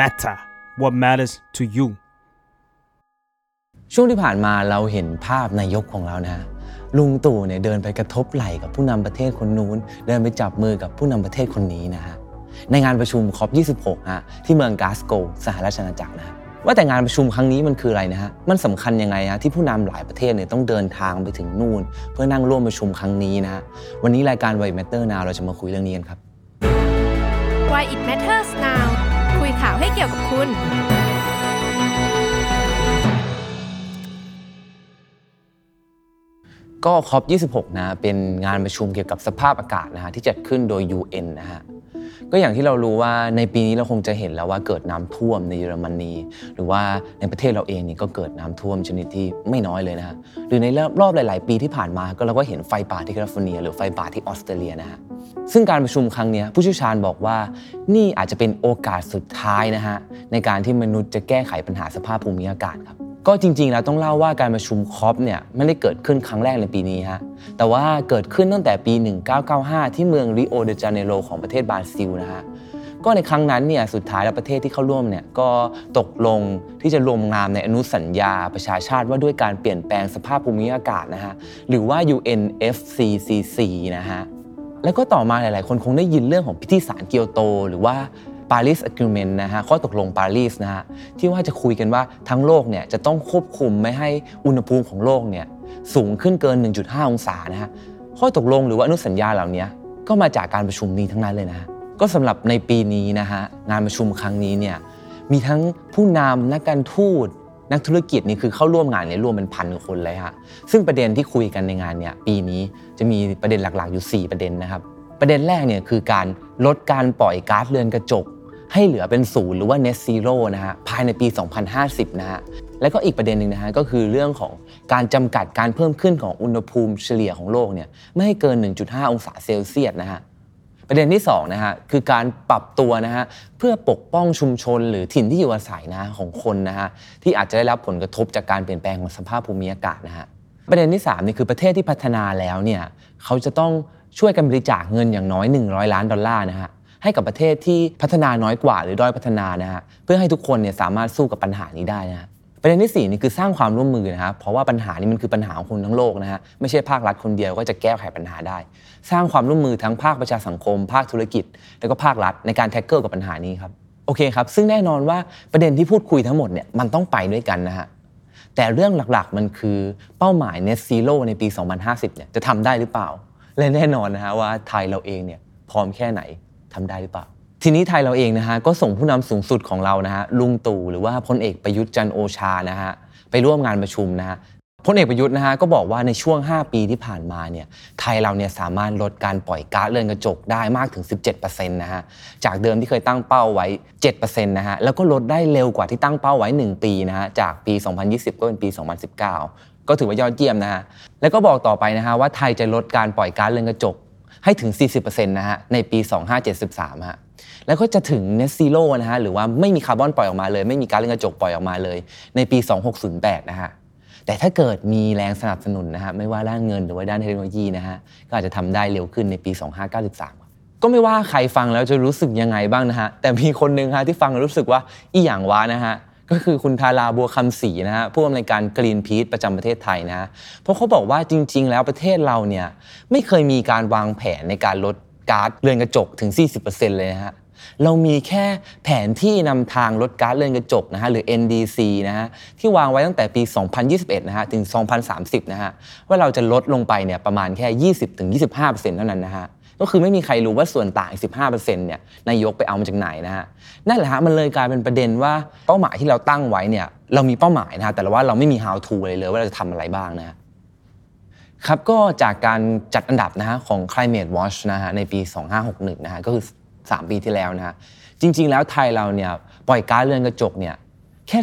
matter what matters to you ช่วงที่ผ่านมาเราเห็นภาพนายกของเรานะฮะลุงตู่เนี่ยเดินไปกระทบไหล่กับผู้นำประเทศคนนู้น เดินไปจับมือกับผู้นำประเทศคนนี้นะฮะในงานประชุมคอป26ฮะที่เมืองกาสโกสหราชอาณาจักรนะฮะว่าแต่งานประชุมครั้งนี้มันคืออะไรนะฮะมันสำคัญยังไงฮะที่ผู้นำหลายประเทศเนี่ยต้องเดินทางไปถึงนู่น เพื่อนั่งร่วมประชุมครั้งนี้นะฮะวันนี้รายการ Why Matter Now เราจะมาคุยเรื่องนี้กันครับ Why it matters now คุยข่าวให้เกี่ยวกับคุณ ก็ COP26 นะเป็นงานประชุมเกี่ยวกับสภาพอากาศนะฮะที่จัดขึ้นโดย UN นะฮะ ก็อย่างที่เรารู้ว่าในปีนี้เราคงจะเห็นแล้วว่าเกิดน้ำท่วมในเยอรมนีหรือว่าในประเทศเราเองนี่ก็เกิดน้ำท่วมชนิดที่ไม่น้อยเลยนะฮะหรือในรอบรอบหลาย ๆ ปีที่ผ่านมาก็เราก็เห็นไฟป่าที่แคลิฟอร์เนีย หรือไฟป่าที่ออสเตรเลียนะฮะซึ่งการประชุมครั้งนี้ผู้เชี่ยวชาญบอกว่านี่อาจจะเป็นโอกาสสุดท้ายนะฮะในการที่มนุษย์จะแก้ไขปัญหาสภาพภูมิอากาศครับ ก็จริงๆแล้วต้องเล่าว่าการประชุมคอปเนี่ยไม่ได้เกิดขึ้นครั้งแรกในปีนี้ฮะแต่ว่าเกิดขึ้นตั้งแต่ปี 1995 ที่เมืองริโอเดจาเนโรของประเทศบราซิลนะฮะก็ในครั้งนั้นเนี่ยสุดท้ายแล้วประเทศที่เข้าร่วมเนี่ยก็ตกลงที่จะรวมงานในอนุสัญญาประชาชาติว่าด้วยการเปลี่ยนแปลงสภาพภูมิอากาศนะฮะหรือว่า UNFCCC นะฮะแล้วก็ต่อมาหลายๆ คนคงได้ยินเรื่องของพิธีสารเกียวโต หรือว่า Paris Agreement นะฮะข้อตกลงปารีสนะฮะที่ว่าจะคุยกันว่าทั้งโลกเนี่ยจะต้องควบคุมไม่ให้อุณหภูมิของโลกเนี่ยสูงขึ้นเกิน 1.5 องศานะฮะข้อตกลงหรือว่าอนุสัญญาเหล่านี้ก็มาจากการประชุมนี้ทั้งนั้นเลยนะก็สำหรับในปีนี้นะฮะงานประชุมครั้งนี้เนี่ยมีทั้งผู้นำนักการทูตนักธุรกิจนี่คือเข้าร่วมงานเนี่ยรวมเป็นพันคนเลยฮะซึ่งประเด็นที่คุยกันในงานเนี่ยปีนี้จะมีประเด็นหลักๆอยู่ 4 ประเด็นนะครับ ประเด็นแรกเนี่ยคือการลดการปล่อยก๊าซเรือนกระจก ให้เหลือเป็นศูนย์หรือว่า net zero นะฮะภายในปี 2050 นะฮะแล้วก็อีกประเด็นหนึ่งนะฮะก็คือเรื่องของการจำกัดการเพิ่มขึ้นของอุณหภูมิเฉลี่ยของโลกเนี่ยไม่ให้เกิน 1.5 องศาเซลเซียสนะฮะประเด็นที่2นะฮะคือการปรับตัวนะฮะเพื่อปกป้องชุมชนหรือถิ่นที่อยู่อาศัยนะของคนนะฮะที่อาจจะได้รับผลกระทบจากการเปลี่ยนแปลงของสภาพภูมิอากาศนะฮะประเด็นที่3นี่คือประเทศที่พัฒนาแล้วเนี่ยเขาจะต้องช่วยกันบริจาคเงินอย่างน้อย 100 ล้านดอลลาร์นะฮะ ให้กับประเทศที่พัฒนาน้อยกว่าหรือด้อยพัฒนานะฮะเพื่อให้ทุกคนเนี่ยสามารถสู้กับปัญหานี้ได้นะฮะประเด็นที่4นี่คือสร้างความร่วมมือนะครับเพราะว่าปัญหานี้มันคือปัญหาของคนทั้งโลกนะฮะไม่ใช่ภาครัฐคนเดียวก็จะแก้ไขปัญหาได้ สร้างความร่วมมือทั้งภาคประชาสังคม ภาคธุรกิจ แล้วก็ภาครัฐในการแท็กเกิลกับปัญหานี้ครับโอเคครับ ซึ่งแน่นอนว่าประเด็นที่พูดคุยทั้งหมดเนี่ยมันต้องไปด้วยกันนะฮะแต่เรื่องหลักๆมันคือเป้าหมาย net zero ในปี 2050เนี่ยจะทำได้หรือเปล่า และแน่นอนนะฮะว่าไทยเราเองเนี่ยพร้อมแค่ไหน ทำได้หรือเปล่า ทีนี้ไทยเราเองนะฮะก็ส่งผู้นำสูงสุดของเรานะฮะลุงตู่หรือว่าพลเอกประยุทธ์จันโอชานะฮะไปร่วมงานประชุมนะฮะพลเอกประยุทธ์นะฮะก็บอกว่าในช่วง 5 ปีที่ผ่านมาเนี่ยไทยเราเนี่ยสามารถลดการปล่อยก๊าซเรือนกระจกได้มากถึง 17%นะฮะจากเดิมที่เคยตั้งเป้าไว้ 7%นะฮะแล้วก็ลดได้เร็วกว่าที่ตั้งเป้าไว้ 1 ปีนะฮะจากปี 2020 ก็เป็นปี 2019 ก็ถือว่ายอดเยี่ยมนะฮะแล้วก็บอกต่อไปนะฮะว่าไทยจะลดการปล่อยก๊าซเรือนกระจก ให้ถึง 40%นะฮะในปี 2573ฮะแล้วก็จะถึง net zero นะฮะหรือว่าไม่มีคาร์บอนปล่อยออกมาเลย ไม่มีก๊าซเรือนกระจกปล่อยออกมาเลย ในปี 2608นะฮะแต่ถ้าเกิดมีแรงสนับสนุนนะฮะไม่ว่าด้านเงินหรือว่าด้านเทคโนโลยีนะฮะก็อาจจะทำได้เร็วขึ้นในปี 2593ก็ไม่ว่าใครฟังแล้วจะรู้สึกยังไงบ้างนะฮะ แต่มีคนหนึ่งฮะที่ฟังรู้สึกว่าอีหยังวะนะฮะ ก็คือคุณทาราบัวคำศรีนะฮะผู้อำนวยการกรีนพี e ประจำประเทศไทยนะฮะเพราะเขาบอกว่าจริง ๆ แล้วประเทศเราเนี่ยไม่เคยมีการวางแผนในการลดก๊าซเรือนกระจกถึง 40%เลยนะฮะเรามีแค่แผนที่นำทางลดก๊าซเรือนกระจกนะฮะหรือ NDC นะฮะที่วางไว้ตั้งแต่ปี 2021 นะฮะถึง 2030 นะฮะว่าเราจะลดลงไปเนี่ยประมาณแค่ 20-25%เท่านั้นนะฮะ ก็คือไม่มีใครรู้ว่าส่วนต่างอีก15%เนี่ยนายกไปเอามาจากไหนนะฮะนั่นแหละฮะมันเลยกลายเป็นประเด็นว่าเป้าหมายที่เราตั้งไว้เนี่ยเรามีเป้าหมายนะฮะแต่ว่าเราไม่มี how to เลยเลยว่าเราจะทำอะไรบ้างนะฮะครับก็จากการจัดอันดับนะฮะของ Climate Watch นะฮะในปี 2561นะฮะก็คือ 3 ปีที่แล้วนะฮะจริง ๆ แล้วไทยเราเนี่ยปล่อยก๊าซเรือนกระจกเนี่ยแค่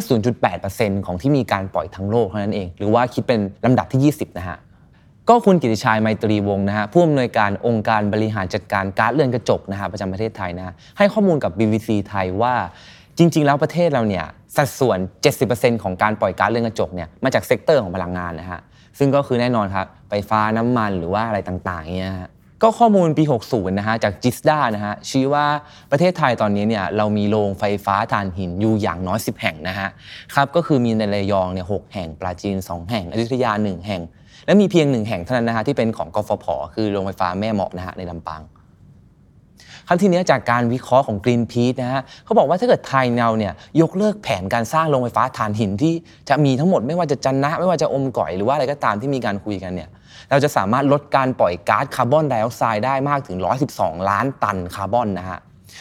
0.8%ของที่มีการปล่อยทั้งโลกเท่านั้นเอง หรือว่าคิดเป็นลำดับที่ 20 นะฮะ ก็คุณกิติชัยไมตรีวงศ์นะฮะผู้อำนวยการองค์การบริหารจัดการก๊าซเรือนกระจกนะฮะประจำประเทศไทยนะให้ข้อมูลกับ BBC ไทยว่าจริง ๆ แล้วประเทศเราเนี่ยสัดส่วน 70%ของการปล่อยก๊าซเรือนกระจกเนี่ยมาจาก sector ของพลังงานนะฮะซึ่งก็คือแน่นอนครับไฟฟ้าน้ำมันหรือว่าอะไรต่างๆเนี่ยฮะ ก็ข้อมูลปี 60 นะฮะจากจิสดานะฮะชี้ว่าประเทศไทยตอนนี้เนี่ยเรามีโรงไฟฟ้าถ่านหินอยู่อย่างน้อย 10 แห่งนะฮะครับก็คือมีในระยองเนี่ยหแห่งปราจีน 2 แห่ง อยุธยา 1 แห่ง และมีเพียงหนึ่งแห่งเท่านั้นนะฮะที่เป็นของกฟผ คือโรงไฟฟ้าแม่เหมาะนะฮะในลำปาง ครับทีนี้จากการวิเคราะห์ของ Greenpeace นะฮะเขาบอกว่าถ้าเกิดไทยเราเนี่ยยกเลิกแผนการสร้างโรงไฟฟ้าถ่านหินที่จะมีทั้งหมดไม่ว่าจะจันนะ ไม่ว่าจะอมก่อยหรือว่าอะไรก็ตามที่มีการคุยกันเนี่ยเราจะสามารถลดการปล่อยก๊าซคาร์บอนไดออกไซด์ได้มากถึง 112 ล้านตันคาร์บอนนะฮะ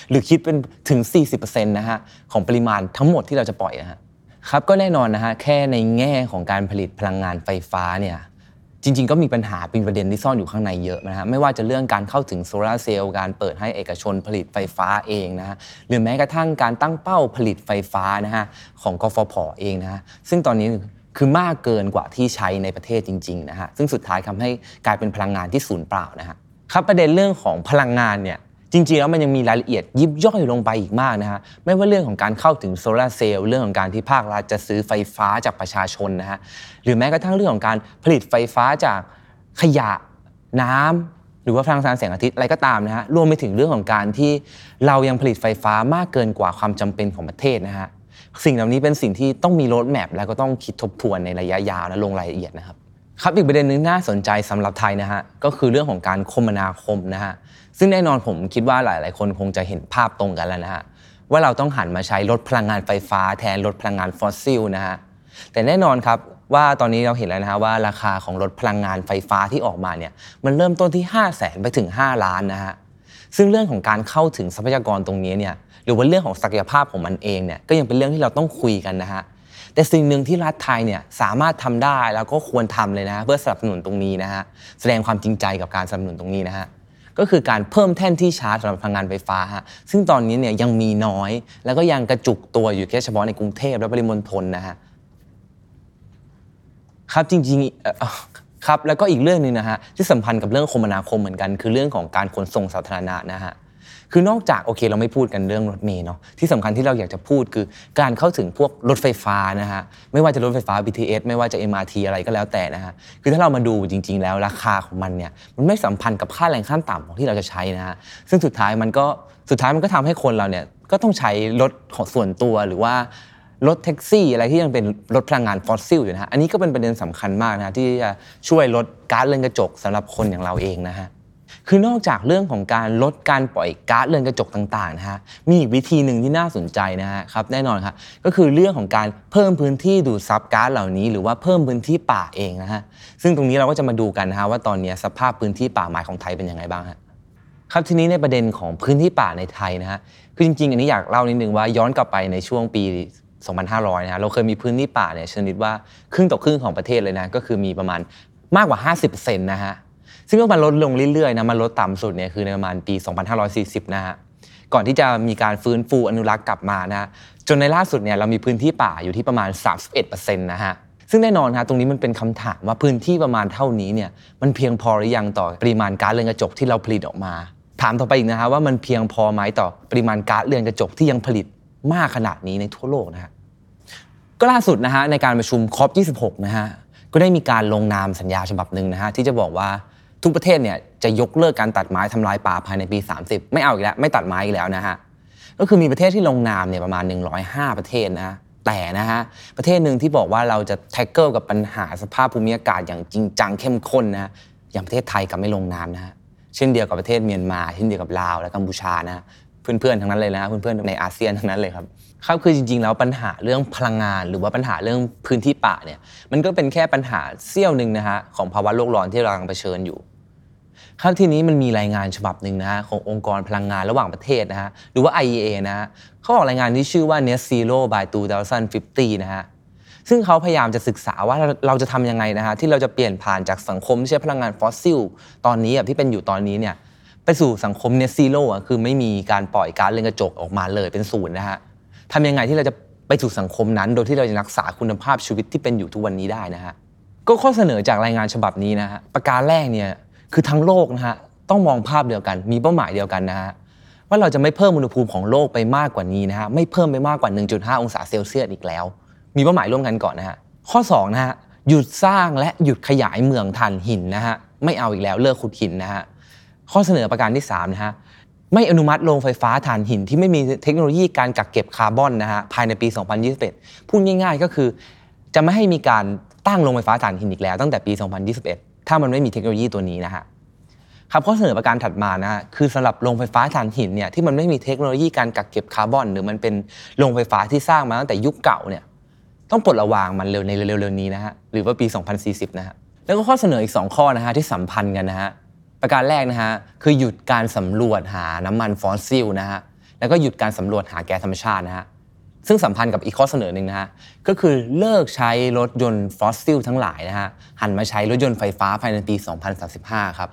หรือคิดเป็นถึง 40%นะฮะของปริมาณทั้งหมดที่เราจะปล่อยนะฮะครับก็แน่นอนนะฮะแค่ในแง่ของการผลิตพลังงานไฟฟ้าเนี่ย จริง ๆ ก็มีปัญหาเป็นประเด็นที่ซ่อนอยู่ข้างในเยอะนะฮะไม่ว่าจะเรื่องการเข้าถึงโซลาร์เซลล์การเปิดให้เอกชนผลิตไฟฟ้าเองนะฮะหรือแม้กระทั่งการตั้งเป้าผลิตไฟฟ้านะฮะของกฟผเองนะฮะซึ่งตอนนี้คือมากเกินกว่าที่ใช้ในประเทศจริงๆนะฮะซึ่งสุดท้ายทำให้กลายเป็นพลังงานที่สูญเปล่านะฮะครับประเด็นเรื่องของพลังงานเนี่ย จริงๆแล้วมันยังมีรายละเอียดยิบย่อยลงไปอีกมากนะฮะไม่ว่าเรื่องของการเข้าถึงโซลาร์เซลล์เรื่องของการที่ภาครัฐจะซื้อไฟฟ้าจากประชาชนนะฮะหรือแม้กระทั่งเรื่องของการผลิตไฟฟ้าจากขยะน้ำหรือว่าพลังงานแสงอาทิตย์อะไรก็ตามนะฮะรวมไปถึงเรื่องของการที่เรายังผลิตไฟฟ้ามากเกินกว่าความจำเป็นของประเทศนะฮะสิ่งเหล่านี้เป็นสิ่งที่ต้องมีโรดแมพแล้วก็ต้องคิดทบทวนในระยะยาวและลงรายละเอียดนะครับครับอีกประเด็นหนึ่งน่าสนใจสำหรับไทยนะฮะก็คือเรื่องของการคมนาคมนะฮะ ซึ่งแน่นอนผมคิดว่าหลาย ๆ คนคงจะเห็นภาพตรงกันแล้วนะฮะว่าเราต้องหันมาใช้รถพลังงานไฟฟ้าแทนรถพลังงานฟอสซิลนะฮะแต่แน่นอนครับว่าตอนนี้เราเห็นแล้วนะฮะว่าราคาของรถพลังงานไฟฟ้าที่ออกมาเนี่ยมันเริ่มต้นที่ 5 0 0แสนไปถึง 5 ล้านนะฮะซึ่งเรื่องของการเข้าถึงทรัพยากรตรงนี้เนี่ยหรือว่าเรื่องของศักยภาพของมันเองเนี่ยก็ยังเป็นเรื่องที่เราต้องคุยกันนะฮะแต่สิ่งหนึ่งที่รัฐไทยเนี่ยสามารถทำได้แล้วก็ควรทำเลยนะเพื่อสนับสนุนตรงนี้นะฮะแสดงความจริงใจกับการสนับสนุนตรงนี้นะฮะ ก็คือการเพิ่มแท่นที่ชาร์จสำหรับพลังงานไฟฟ้าฮะซึ่งตอนนี้เนี่ยยังมีน้อย แล้วก็ยังกระจุกตัวอยู่แค่เฉพาะในกรุงเทพและปริมณฑลนะฮะครับจริงๆครับแล้วก็อีกเรื่องหนึ่งนะฮะที่สัมพันธ์กับเรื่องคมนาคมเหมือนกัน คือเรื่องของการขนส่งสาธารณะนะฮะ คือนอกจากโอเคเราไม่พูดกันเรื่องรถเมล์เนาะที่สำคัญที่เราอยากจะพูดคือการเข้าถึงพวกรถไฟฟ้านะฮะไม่ว่าจะรถไฟฟ้า BTS ไม่ว่าจะ MRT อะไรก็แล้วแต่นะฮะคือถ้าเรามาดูจริง ๆ แล้วราคาของมันเนี่ยมันไม่สัมพันธ์กับค่าแรงขั้นต่ำของที่เราจะใช้นะฮะซึ่งสุดท้ายมันก็สุดท้ายมันก็ทำให้คนเราเนี่ยก็ต้องใช้รถของส่วนตัวหรือว่ารถแท็กซี่อะไรที่ยังเป็นรถพลังงานฟอสซิลอยู่นะฮะ อันนี้ก็เป็นประเด็นสำคัญมากนะฮะที่จะช่วยลดก๊าซเรือนกระจกสำหรับคนอย่างเราเองนะฮะ คือนอกจากเรื่องของการลดการปล่อยก๊าซเรือนกระจกต่างๆนะฮะมีอีกวิธีหนึ่งที่น่าสนใจนะฮะครับแน่นอนครับก็คือเรื่องของการเพิ่มพื้นที่ดูดซับก๊าซเหล่านี้ หรือว่าเพิ่มพื้นที่ป่าเองนะฮะซึ่งตรงนี้เราก็จะมาดูกันนะฮะว่าตอนนี้สภาพพื้นที่ป่าไม้ของไทยเป็นยังไงบ้างฮะครับทีนี้ในประเด็นของพื้นที่ป่าในไทยนะฮะคือจริงๆ อันนี้อยากเล่านิดนึงว่าย้อนกลับไปในช่วงปี 2500 นะฮะเราเคยมีพื้นที่ป่าเนี่ยชนิดว่าครึ่งต่อครึ่งของประเทศเลยนะก็คือมีประมาณมากกว่า 50%นะฮะ ซึ่งมันลดลงเรื่อยๆนะมันลดต่ำสุดเนี่ยคือในประมาณปี 2540 นะฮะก่อนที่จะมีการฟื้นฟูอนุรักษ์กลับมานะฮะจนในล่าสุดเนี่ยเรามีพื้นที่ป่าอยู่ที่ประมาณ 31%นะฮะซึ่งแน่นอนฮะตรงนี้มันเป็นคำถามว่าพื้นที่ประมาณเท่านี้เนี่ยมันเพียงพอหรือยังต่อปริมาณก๊าซเรือนกระจกที่เราผลิตออกมา ถามต่อไปอีกนะฮะว่ามันเพียงพอไหมต่อปริมาณก๊าซเรือนกระจกที่ยังผลิตมากขนาดนี้ในทั่วโลกนะฮะก็ล่าสุดนะฮะในการประชุมคอป26นะฮะก็ได้มีการลงนามสัญญาฉบับหนึ่งนะฮะที่จะบอกว่า ทุกประเทศเนี่ยจะยกเลิกการตัดไม้ทำลายป่าภายในปี 30 ไม่เอาอีกแล้ว ไม่ตัดไม้อีกแล้วนะฮะก็คือมีประเทศที่ลงนามเนี่ยประมาณ 105 ประเทศนะแต่นะฮะประเทศหนึ่งที่บอกว่าเราจะ tackle กับปัญหาสภาพภูมิอากาศอย่างจริงจังเข้มข้นนะอย่างประเทศไทยกลับไม่ลงนามนะฮะเช่นเดียวกับประเทศเมียนมาเช่นเดียวกับลาวและกัมพูชานะฮะเพื่อนๆทั้งนั้นเลยนะเพื่อนๆในอาเซียนทั้งนั้นเลยครับครับคือจริง ๆ แล้วปัญหาเรื่องพลังงาน หรือว่าปัญหาเรื่องพื้นที่ป่าเนี่ยมันก็เป็นแค่ปัญหาเสี้ยวหนึ่งนะฮะของภาวะโลกร้อนที่เรากำลังเผชิญอยู่ ครับทีนี้มันมีรายงานฉบับหนึ่งนะฮะขององค์กรพลังงานระหว่างประเทศนะฮะหรือว่า IEA นะฮะเขาออกรายงานที่ชื่อว่า Net Zero by 2050 นะฮะซึ่งเขาพยายามจะศึกษาว่าเราจะทำยังไงนะฮะที่เราจะเปลี่ยนผ่านจากสังคมที่ใช้พลังงานฟอสซิล ตอนนี้อะที่เป็นอยู่ตอนนี้เนี่ยไปสู่สังคมเน t ซีโร่อะคือไม่มีการปล่อยก๊าซเรือนกระจกออกมาเลยเป็นศูนย์นะฮะทำยังไงที่เราจะไปสู่สังคมนั้น โดยที่เราจะรักษาคุณภาพชีวิตที่เป็นอยู่ทุกวันนี้ได้นะฮะก็ข้อเสนอจากรายงานฉบับนี้นะฮะประการแรกเนี่ย คือทั้งโลกนะฮะต้องมองภาพเดียวกัน มีเป้าหมายเดียวกันนะฮะว่าเราจะไม่เพิ่มอุณหภูมิของโลกไปมากกว่านี้นะฮะไม่เพิ่มไปมากกว่า 1.5 องศาเซลเซียสอีกแล้ว มีเป้าหมายร่วมกันก่อนนะฮะข้อ2นะฮะหยุดสร้างและหยุดขยายเมืองถ่านหินนะฮะไม่เอาอีกแล้วเลิกขุดหินนะฮะข้อเสนอประการที่3นะฮะไม่อนุมัติโรงไฟฟ้าถ่านหินที่ไม่มีเทคโนโลยีการกักเก็บคาร์บอนนะฮะภายในปี 2021 พูดง่าย ๆ ก็คือ จะไม่ให้มีการตั้งโรงไฟฟ้าถ่านหินอีกแล้วตั้งแต่ปี 2021 ถ้ามันไม่มีเทคโนโลยีตัวนี้นะฮะครับข้อเสนอประการถัดมานะฮะคือสำหรับโรงไฟฟ้าถ่านหินเนี่ยที่มันไม่มีเทคโนโลยีการกักเก็บคาร์บอน หรือมันเป็นโรงไฟฟ้าที่สร้างมาตั้งแต่ยุคเก่าเนี่ยต้องปลดระวางมันเร็วในเร็วๆนี้นะฮะหรือว่าปี 2040 นะฮะแล้วก็ข้อเสนออีก 2 ข้อนะฮะที่สัมพันธ์กันนะฮะประการแรกนะฮะคือหยุดการสำรวจหาน้ำมันฟอสซิลนะฮะแล้วก็หยุดการสำรวจหาแก๊สธรรมชาตินะฮะ ซึ่งสัมพันธ์กับอีกข้อเสนอหนึ่งนะฮะก็คือเลิกใช้รถยนต์ฟอสซิลทั้งหลายนะฮะหันมาใช้รถยนต์ไฟฟ้าภายในปี 2035 ครับ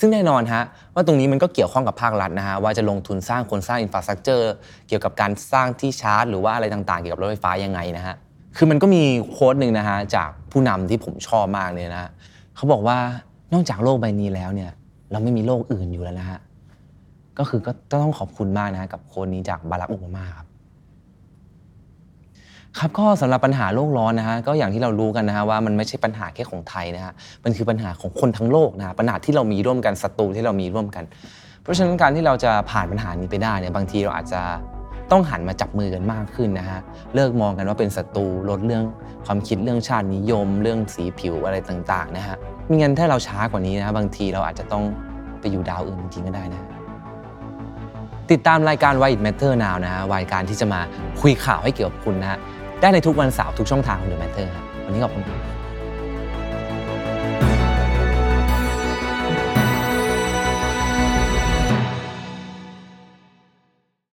ซึ่งแน่นอนฮะว่าตรงนี้มันก็เกี่ยวข้องกับภาครัฐนะฮะว่าจะลงทุนสร้างคนสร้าง infrastructure เกี่ยวกับการสร้างที่ชาร์จ หรือว่าอะไรต่างๆ เกี่ยวกับรถไฟฟ้ายังไงนะฮะคือมันก็มี quote หนึ่งนะฮะจากผู้นำที่ผมชอบมากเลยนะฮะเขาบอกว่านอกจากโลกใบนี้แล้วเนี่ยเราไม่มีโลกอื่นอยู่แล้วนะฮะก็คือก็ต้องขอบคุณมากนะฮะกับ quote นี้จากบารักโอบามาครับ ครับก็สำหรับปัญหาโลกร้อนนะฮะก็อย่างที่เรารู้กันนะฮะว่ามันไม่ใช่ปัญหาแค่ของไทยนะฮะมันคือปัญหาของคนทั้งโลกนะะปัญหาที่เรามีร่วมกันศัตรูที่เรามีร่วมกัน เพราะฉะนั้นการที่เราจะผ่านปัญหานี้ไปได้เนี่ยบางทีเราอาจจะต้องหันมาจับมือกันมากขึ้นนะฮะเลิกมองกันว่าเป็นศัตรูลดเรื่องความคิดเรื่องชาตินิยม เรื่องสีผิวอะไรต่างๆนะฮะม่งั้นถ้าเราช้ากว่านี้นะะบางทีเราอาจจะต้องไปอยู่ดาวอื่นจริงๆก็ได้นะติดตามรายการ Why It Matter Now นะฮะรายการที่จะมาคุยข่าวให้เกี่ยวกับคุณนะฮะ ได้ในทุกวันเสาร์ทุกช่องทางของ The Matter ครับวันนี้ขอบคุณครับ